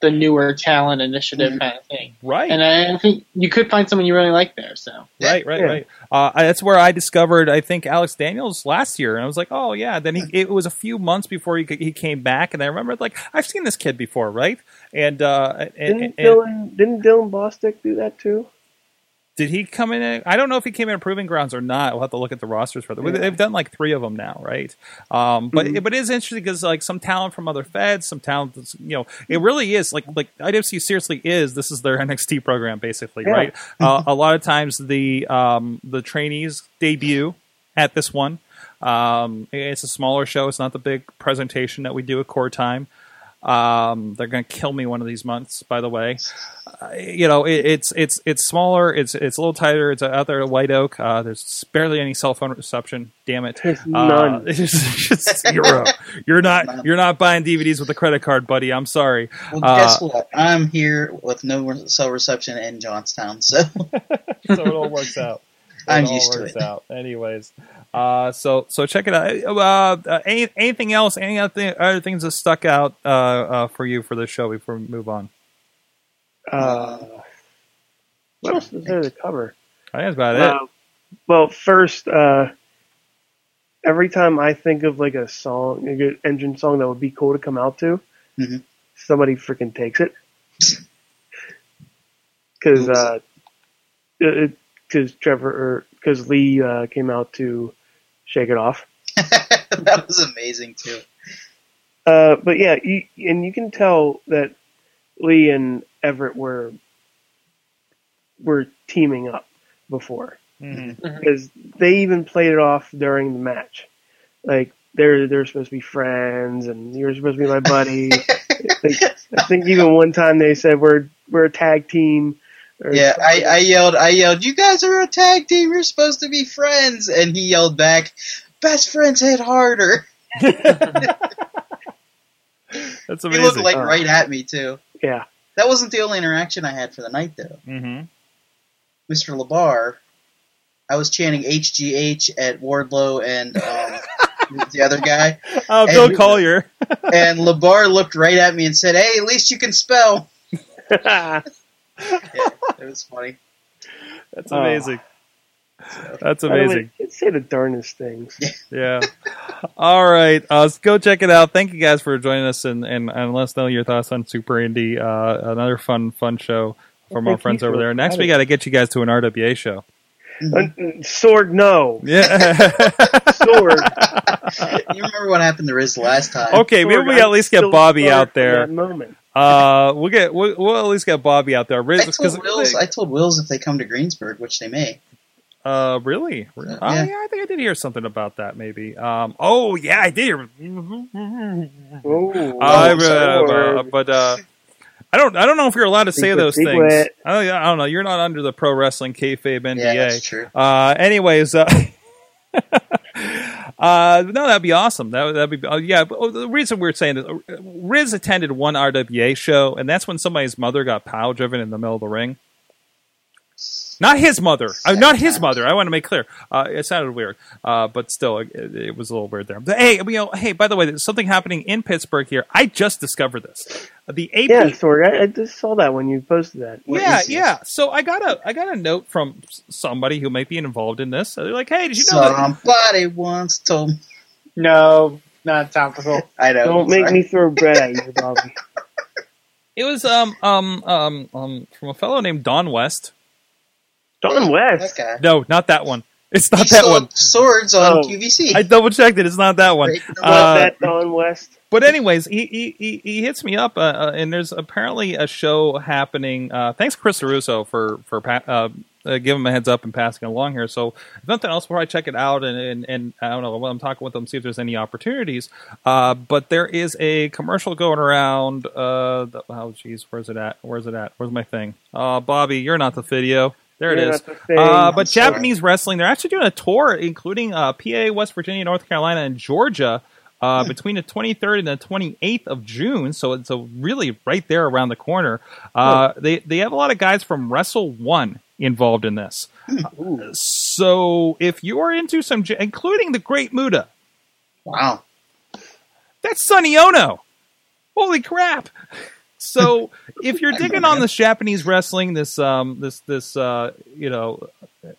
B: the newer talent initiative
D: Mhm.
B: kind of thing,
A: Right.
B: and I think you could find someone you really like there. So
A: Right, right,
E: Yeah.
A: right. Uh, I- that's where I discovered, I think, Alex Daniels last year, and I was like, oh yeah. Then he, it was a few months before he he came back, and I remembered like I've seen this kid before, right? And uh, and,
E: Didn't
A: and-
E: Dylan didn't Dylan Bostic do that too?
A: Did he come in? I don't know if he came in Proving Grounds or not. We'll have to look at the rosters for that.
E: Yeah.
A: They've done like three of them now, right? Um, but
E: Mhm.
A: but it is interesting because like some talent from other feds, some talent, that's, you know, it really is like like IWC seriously is this is their NXT program basically,
E: Yeah.
A: right? uh, a lot of times the um, the trainees debut at this one. Um, it's a smaller show. It's not the big presentation that we do at Core Time. Um, they're going to kill me one of these months, by the way. Uh, you know, it, it's it's it's smaller. It's it's a little tighter. It's out there at White Oak. Uh, there's barely any cell phone reception. Damn it,
E: There's
A: Uh,
E: none.
A: it's just zero. You're not you're not buying DVDs with a credit card, buddy. I'm sorry.
D: well,
A: uh,
D: guess what? I'm here with no cell reception in Johnstown, so
A: so it all works out.
D: I'm
A: all
D: used to it.
A: Out. Anyways, uh, so so check it out. Uh, uh, any, anything else? Any other, thing, other things that stuck out uh, uh, for you for the show before we move on?
E: Uh, what else is there to cover?
A: I think that's about it.
E: Well, first, uh, every time I think of like a song, a good engine song that would be cool to come out to,
D: Mhm.
E: somebody freaking takes it. Because uh, because Trevor or because Lee uh, came out to Shake It Off.
D: that was amazing too.
E: Uh, but yeah, you, and you can tell that Lee and Everett were were teaming up before
A: Mhm.
E: because they even played it off during the match. Like they're they're supposed to be friends, and you're supposed to be my buddy. like, I think even one time they said we're we're a tag team. Or
D: Yeah, I. I yelled, I yelled, you guys are a tag team, you're supposed to be friends. And he yelled back, best friends hit harder.
A: That's amazing.
D: He looked like
E: Uh.
D: right at me too.
E: yeah.
D: That wasn't the only interaction I had for the night though.
A: hmm
D: Mr. Labar, I was chanting HGH at Wardlow and um, the other guy,
A: Oh, Bill
D: And-
A: Collier.
D: and Labar looked right at me and said, "Hey, at least you can spell." Yeah, it was funny.
A: That's
E: Oh.
A: amazing. That's
E: By the way,
A: amazing.
E: kids say the darndest things.
A: Yeah. All right. Uh, so go check it out. Thank you guys for joining us and, and, and let us know your thoughts on Super Indy. Uh, another fun, fun show from
E: Well,
A: our friends over there. Next, we got to get you guys to an RWA show.
E: Uh, Sorg, no.
A: Yeah.
E: Sorg.
D: You remember what happened to Rizz last time?
A: okay. Maybe we at least get Bobby out
E: from
A: there.
E: That moment.
A: Uh, we'll get we'll, we'll at least get Bobby out there.
D: I
A: Rizz,
D: told
A: 'cause-
D: Wills. I told Wills if they come to Greensburg, which they may.
A: Uh, really? Oh,
D: Yeah.
A: yeah, I think I did hear something about that. Maybe. Um. Oh, yeah, I did. hear-
E: Oh,
A: I, uh, uh, but uh, I don't. I don't know if you're allowed to say
E: Secret,
A: those things. I don't, I don't know. You're not under the pro wrestling kayfabe NDA.
D: Yeah, that's true.
A: Uh, anyways, uh, uh, no, that'd be awesome. That would that'd be uh, yeah. But, oh, the reason we're saying this, uh, Rizz attended one RWA show, and that's when somebody's mother got pile driven in the middle of the ring. Not his mother. Uh, not his mother. I want to make clear. Uh, it sounded weird, uh, but still, it, it was a little weird there. But hey, you know, hey, by the way, there's something happening in Pittsburgh here. I just discovered this. The AP
E: Yeah, Sorg. I, I just saw that when you posted that.
D: What
A: yeah, yeah. So I got a I got a note from somebody who might be involved in this. They're like, "Hey, did you know that?"
D: Somebody once told me.
B: No, not topical.
D: I don't know.
E: Don't make
D: sorry.
E: me throw bread at you, Bobby.
A: It was um um um um from a fellow named Don West.
E: Don
D: That
E: West.
D: guy.
A: No, not that one. It's not
D: He
A: that one.
D: Swords on
E: Oh.
D: QVC.
A: I double checked it. It's not that one.
D: Right in the
E: Not
A: Uh,
E: that Don West.
A: But anyways, he he, he, he hits me up, uh, uh, and there's apparently a show happening. Uh, thanks, Chris Russo, for for uh, uh, giving him a heads up and passing along here. So if nothing else, before I check it out, and and, and I don't know, I'm talking with them, see if there's any opportunities. Uh, but there is a commercial going around. Uh, the, oh, geez, where's it at? Where's it at? Where's my thing? Uh, Bobby, you're not the video. There it is.
E: the.
A: Uh, but
D: sorry.
A: Japanese wrestling, they're actually doing a tour, including uh, PA, West Virginia, North Carolina, and Georgia. Uh, between the 23rd and the 28th of June, so it's a really right there around the corner. Uh, They they have a lot of guys from Wrestle One involved in this. So if you are into some, including the Great Muta,
D: Wow.
A: that's Sonny Onoo. Holy crap! So if you're digging on this Japanese wrestling, this um this this uh you know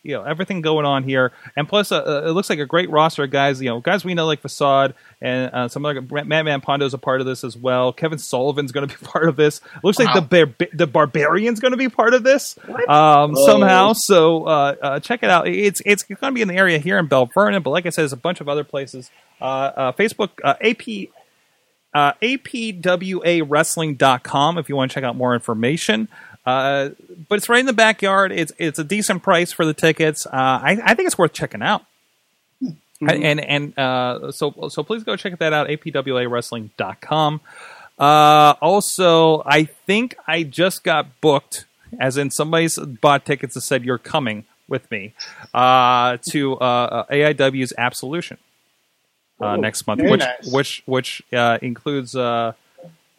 A: you know everything going on here, and plus uh, uh, it looks like a great roster of guys. You know guys we know like Facade and uh, some other Madman Pondo's a part of this as well. Kevin Sullivan's going to be part of this. Looks like the bar- the Barbarian's going to be part of this um,
D: Whoa.
A: somehow. So uh, uh, check it out. It's it's going to be in the area here in Belle Vernon, but like I said, there's a bunch of other places. Uh, uh, Facebook, uh, AP uh, apwawrestling.com if you want to check out more information. Uh, but it's right in the backyard. It's it's a decent price for the tickets. Uh, I, I think it's worth checking out. And and uh, so so please go check that out. apwawrestling.com. Uh, also, I think I just got booked, as in somebody's bought tickets and said you're coming with me uh, to uh, AIW's Absolution uh,
E: Oh,
A: next month, which
B: nice.
A: which which uh, includes. Uh,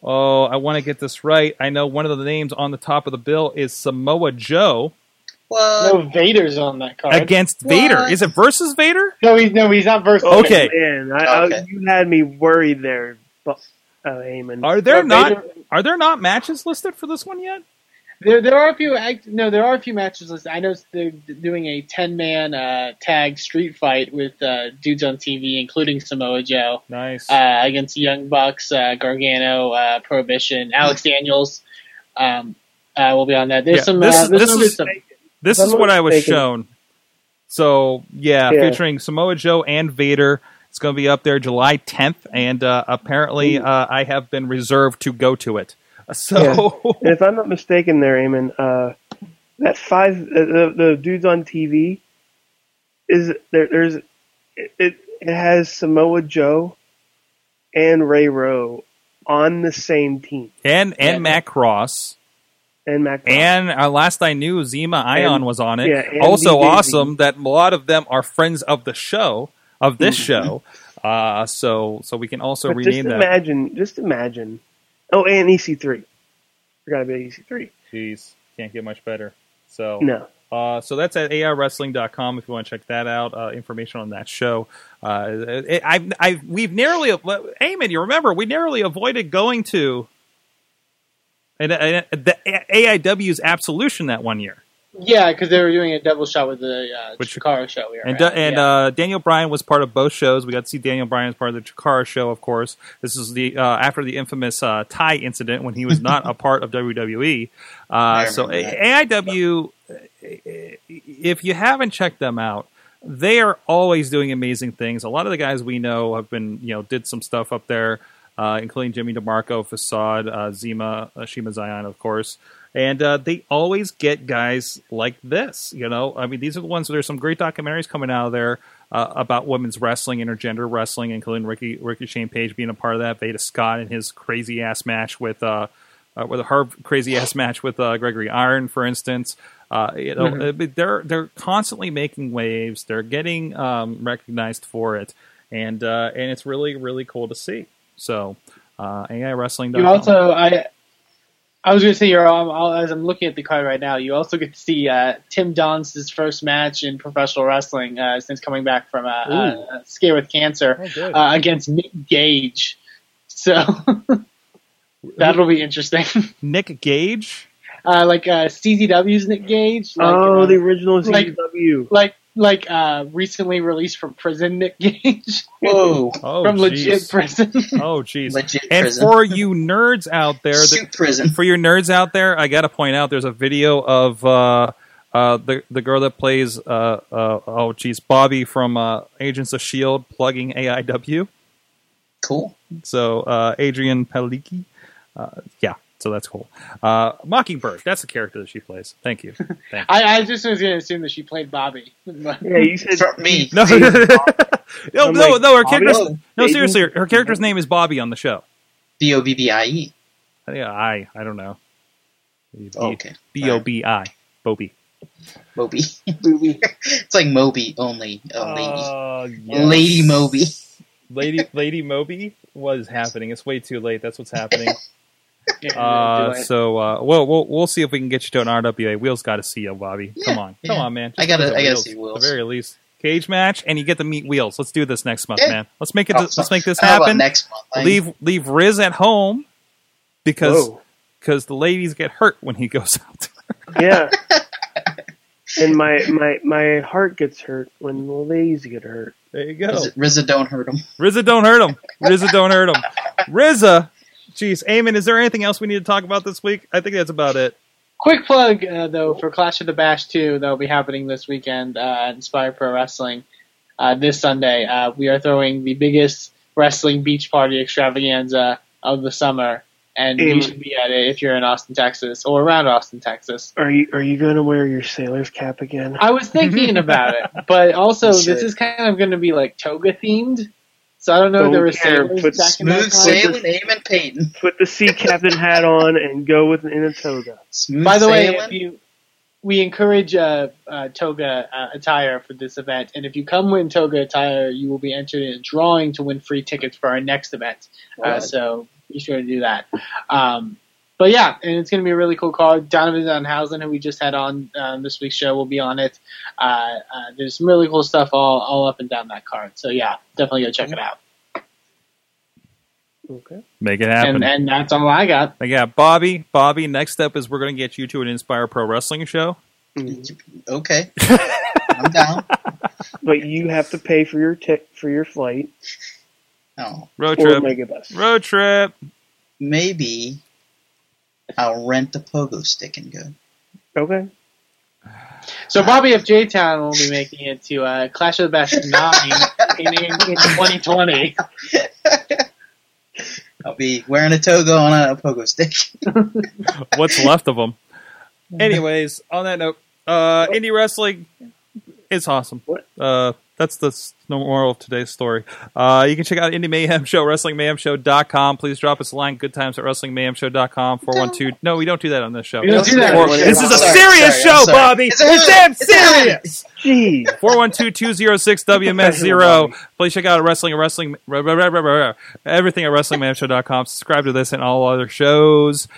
A: oh, I want to get this right. I know one of the names on the top of the bill is Samoa Joe
D: What?
B: No Vader's on that card.
A: against Vader. Is it versus Vader?
B: No, he's no, he's not versus.
A: Okay.
E: Man, I,
D: Okay.
E: I, you had me worried there, but, uh, Eamon.
A: Are there
B: No,
A: not
B: Vader-
A: are there not matches listed for this one yet?
B: There, there are a few. No, there are a few matches listed. I know they're doing a ten-man uh, tag street fight with uh, dudes on TV, including Samoa Joe,
A: Nice.
B: uh, against Young Bucks, uh, Gargano, uh, Prohibition, Alex Daniels. Um, uh, will be on that. There's
A: Yeah,
B: some.
A: this
B: uh,
A: is- this
B: some
A: is-
B: stuff.
A: This is what I was
E: mistaken-
A: shown. So yeah,
E: Yeah.
A: featuring Samoa Joe and Vader. It's going to be up there July 10th, and uh, apparently uh, I have been reserved to go to it. So
E: And if I'm not mistaken, there, Eamon, uh, that five uh, the, the dudes on TV is there. There's it, it. It has Samoa Joe and Ray Rowe on the same team,
A: and and
B: Yeah.
A: Matt Cross.
E: and Mac.
A: And uh, last I knew, Zema Ion
E: And-
A: was on it.
E: yeah,
A: also
E: Daisy.
A: awesome that a lot of them are friends of the show, of this
E: Mm-hmm.
A: show. Uh, so so we can also
E: But
A: rename
E: just
A: that.
E: imagine, just imagine. Oh, and EC3. Forgot about EC3.
A: Jeez, can't get much better. So
E: No.
A: Uh, so that's at aiwrestling.com if you want to check that out. Uh, information on that show. Uh, I, I, we've narrowly, Eamon, you remember, we narrowly avoided going to and, and the AIW's Absolution that one year.
B: Yeah, because they were doing a double shot with the uh,
A: Which-
B: Chikara show. We
A: And,
B: at,
A: and
B: yeah.
A: uh, Daniel Bryan was part of both shows. We got to see Daniel Bryan as part of the Chikara show, of course. This is the uh, after the infamous uh, tie incident when he was not a part of WWE. Uh, so AIW, if you haven't checked them out, they are always doing amazing things. A lot of the guys we know have been, you know, did some stuff up there, uh, including Jimmy DeMarco, Facade, uh, Zema, uh, Shima Zion, of course. And uh, they always get guys like this. You know, I mean, these are the ones. There's some great documentaries coming out of there uh, about women's wrestling, intergender wrestling, including Ricky Ricky Shane Page being a part of that. Veda Scott and his crazy ass match with uh, uh, with her crazy ass match with uh, Gregory Iron, for instance. Uh, you know, but they're they're constantly making waves. They're getting um, recognized for it, and uh, and it's really really cool to see. So, uh, AI Wrestling.
B: You also, I, I was going to say, you're um, I'll- as I'm looking at the card right now, you also get to see uh, Tim Don's first match in professional wrestling uh, since coming back from a, a, a scare with cancer
A: Oh,
B: uh, against Nick Gage. So that'll be interesting.
A: Nick Gage.
B: uh, like uh, CZW's Nick Gage. Like,
E: oh,
B: uh,
E: the original
B: like- like like uh, recently released from prison Nick Gage
D: Whoa,
A: Oh,
B: from legit
A: jeez.
B: prison.
A: Oh, jeez.
D: legit
A: And
D: prison.
A: for you nerds out there, that,
D: prison.
A: for your nerds out there, I got to point out there's a video of uh, uh, the the girl that plays uh, uh, oh geez Bobby from uh, Agents of Shield plugging AIW.
D: Cool.
A: So uh, Adrianne Palicki, uh, yeah. So that's cool. Uh, Mockingbird, that's the character that she plays. Thank you. Thank you.
B: I, I just was going to assume that she played Bobby.
E: Yeah, you said
D: For me.
A: No, no, no,
E: I'm
A: no,
E: like,
A: no. Her character's
D: Oh,
A: no, seriously. Her, her character's name is Bobby on the show.
D: B O B B I E.
A: Yeah, I, I don't know. B-
D: Oh, okay.
A: B O B I, Bobby.
D: Moby. Moby. it's like Moby only. A lady.
A: Uh, yes.
D: Lady Moby.
A: Lady Lady Moby. What is happening? It's way too late. That's what's happening.
B: Yeah,
A: Uh, so uh, well, we'll we'll see if we can get you to an RWA. Wheels got to see you, Bobby. Come
D: Yeah,
A: on, come on, man.
D: I gotta- I gotta see Wheels.
A: At the very least, cage match, and you get to meet Wheels. Let's do this next month,
D: Yeah.
A: man. Let's make it.
D: Oh,
A: let's make this happen.
D: next month. I-
A: Leave leave Rizz at home because because the ladies get hurt when he goes out.
E: Yeah. and my, my my heart gets hurt when the ladies get hurt.
A: there you go.
D: Rizza, Rizza don't hurt him.
A: RZA don't hurt him. RZA don't hurt him. RZA. Jeez, Eamon, is there anything else we need to talk about this week? I think that's about it.
B: Quick plug uh, though for Clash of the Bash 2 that'll be happening this weekend uh, at Inspire Pro Wrestling uh, this Sunday. Uh, we are throwing the biggest wrestling beach party extravaganza of the summer, and you
E: Amen.
B: should be at it if you're in Austin, Texas, or around Austin, Texas.
E: Are you are you gonna wear your sailor's cap again?
B: I was thinking about it, but also
D: You
B: this is kind of going to be like toga themed. So I don't know if there
E: Don't
B: were
E: care,
B: sailors
E: put
B: back in that
D: Smooth
B: time.
D: sailing, Eamon Payton.
E: Put the sea captain hat on and go with in a toga.
D: Smooth
B: By the way, if you we encourage uh, uh, toga uh, attire for this event, and if you come in toga attire, you will be entered in a drawing to win free tickets for our next event. Uh, so be sure to do that. Um, but yeah, and it's going to be a really cool card. Donovan Danhausen, who we just had on um, this week's show, will be on it. Uh, uh, there's some really cool stuff all, all up and down that card. So yeah, definitely go check it out.
E: Okay.
A: Make it happen.
B: And, and that's all I got.
A: I got Bobby. Bobby. Next up is we're going to get you to an Inspire Pro Wrestling show.
E: Mm.
D: Okay. I'm down.
E: But you have to pay for your tip for your flight
A: Oh,
D: Oh,
A: Road
E: or
A: trip.
E: Megabus.
A: Road trip.
D: maybe I'll rent the pogo stick and go.
E: Okay.
B: So Bobby F. J. Town will be making it to uh, Clash of the Best nine in, in, in 2020.
D: I'll be wearing a toga on a pogo stick.
A: What's left of them? Anyways, on that note, uh, indie wrestling is awesome.
E: What?
A: Uh, that's the s- moral of today's story. Uh, you can check out Indy Mayhem Show, WrestlingMayhemShow.com. Please drop us a line, good times at WrestlingMayhemShow.com, 412. No, we don't do that on this show.
B: We don't do that.
A: Four-
B: on
A: this is a
D: Sorry,
A: serious
D: sorry,
A: show,
D: sorry.
A: Bobby.
D: It's a
A: It's damn
D: It's
A: serious.
E: Jeez.
A: 412-206-WMS0. Please check out wrestling and wrestling everything at wrestlingmayhemshow.com. Subscribe to this and all other shows.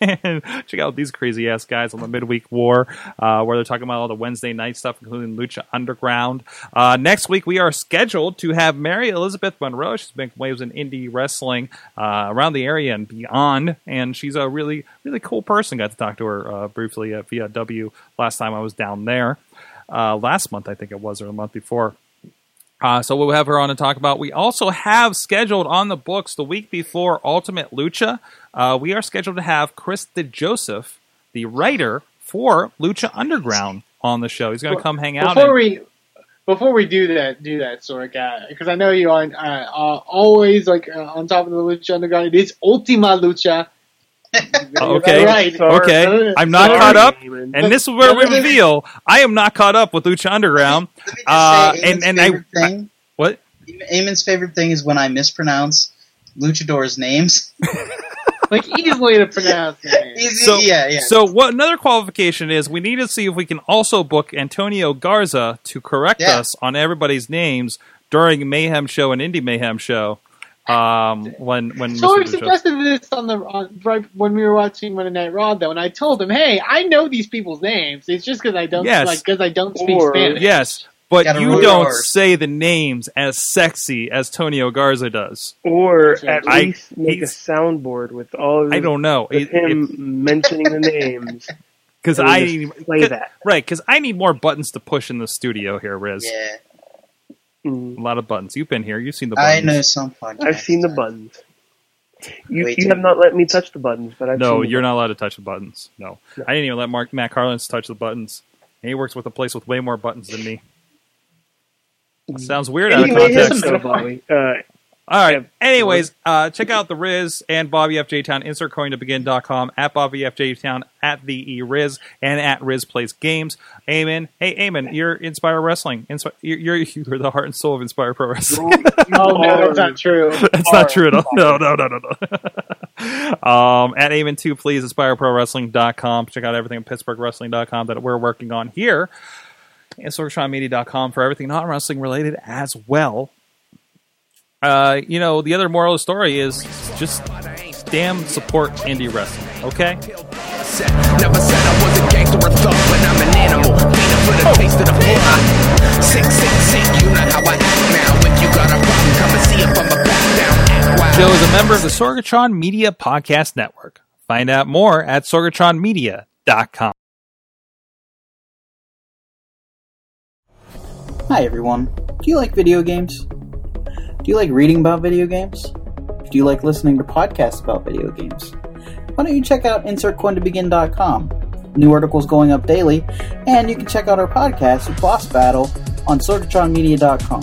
A: And check out these crazy ass guys on the midweek war, uh, where they're talking about all the Wednesday night stuff, including Lucha Underground. Uh, next week we are scheduled to have Mary Elizabeth Monroe. She's been waves in indie wrestling uh, around the area and beyond, and she's a really really cool person. Got to talk to her uh, briefly at VW last time I was down there uh, last month, I think it was, or the month before. Uh, so we'll have her on to talk about. We also have scheduled on the books the week before Ultima Lucha. Uh, we are scheduled to have Chris DeJoseph, the writer for Lucha Underground, on the show. He's going to come hang out.
B: Before
A: and-
B: we before we do that, do that, Sorg, because I know you aren't uh, uh, always like uh, on top of the Lucha Underground. It is Ultima Lucha.
A: okay,
B: Right.
A: okay. I'm not
B: Sorry.
A: caught up,
E: Eamon.
A: and this is where we reveal I am not caught up with Lucha Underground.
D: Let me just
A: Uh,
D: say,
A: and- and I-
D: favorite thing,
A: What?
D: Eamon's favorite thing is when I mispronounce luchadors' names.
B: Like easily to pronounce. the.
D: Easy-
A: So,
D: yeah, yeah.
A: so what another qualification is we need to see if we can also book Antonio Garza to correct
D: Yeah.
A: us on everybody's names during Mayhem Show and Indy Mayhem Show. Um, when when
B: Sorg
A: Mr. DeJoseph-
B: suggested this on the on, right when we were watching Monday Night Raw, though, and I told him, "Hey, I know these people's names. It's just because I don't
A: Yes.
B: like because I don't speak
E: Or-
B: Spanish."
A: yes, but
D: Gotta
A: you
D: roll
A: don't
D: yours.
A: say the names as sexy as Tonio Garza does.
E: Or at
A: I-
E: least make a
A: he's-
E: soundboard with all of
A: I don't know
E: with him mentioning the names.
A: because
E: and
A: I
E: just
A: need
E: play that.
A: right because I need more buttons to push in the studio here, Rizz.
D: yeah,
E: Mm.
A: A lot of buttons. You've been here. You've seen the buttons.
D: I
A: buttons.
D: know some podcasts.
E: I've seen the buttons. You,
D: Way
E: you
D: too
E: have not let me touch the buttons, but I've
A: No,
E: seen the
A: you're not allowed to touch the buttons. No.
E: No.
A: I didn't even let Mark Matt Carlins touch the buttons. And he works with a place with way more buttons than me. Sounds weird out of
E: Anyway, here's
A: context.
E: some Bobby. Uh,
A: All right.
E: Yeah.
A: Anyways, uh, check out the Rizz and Bobby FJ Town. Insert coin to begin.com at Bobby FJ Town at the E Rizz and at Riz Plays Games. Amen. Hey, Eamon, you're Inspire Wrestling. Inspi- you're, you're you're the heart and soul of Inspire Pro Wrestling.
B: Oh no, that's not true.
A: That's not true at all. No, no, no, no, no. um, at Eamon 2, please, inspireprowrestling.com. Check out everything at pittsburghwrestling.com that we're working on here. And sorgatronmedia.com for everything not wrestling related as well. Uh, you know, the other moral of the story is just damn support indie wrestling, okay?
F: Never said I was a gangster or thug, but I'm an animal. Beat for the taste of the blood. Sick, sick, sick, you know how I act now. If you got a problem, come and see if I'm a back down.
A: Joe is a member of the Sorgatron Media Podcast Network. Find out more at sorgatronmedia.com.
G: Hi everyone. Do you like video games? Do you like reading about video games? Do you like listening to podcasts about video games? Why don't you check out insertcoin2begin.com? New articles going up daily, and you can check out our podcast, Boss Battle, on sorgatronmedia.com.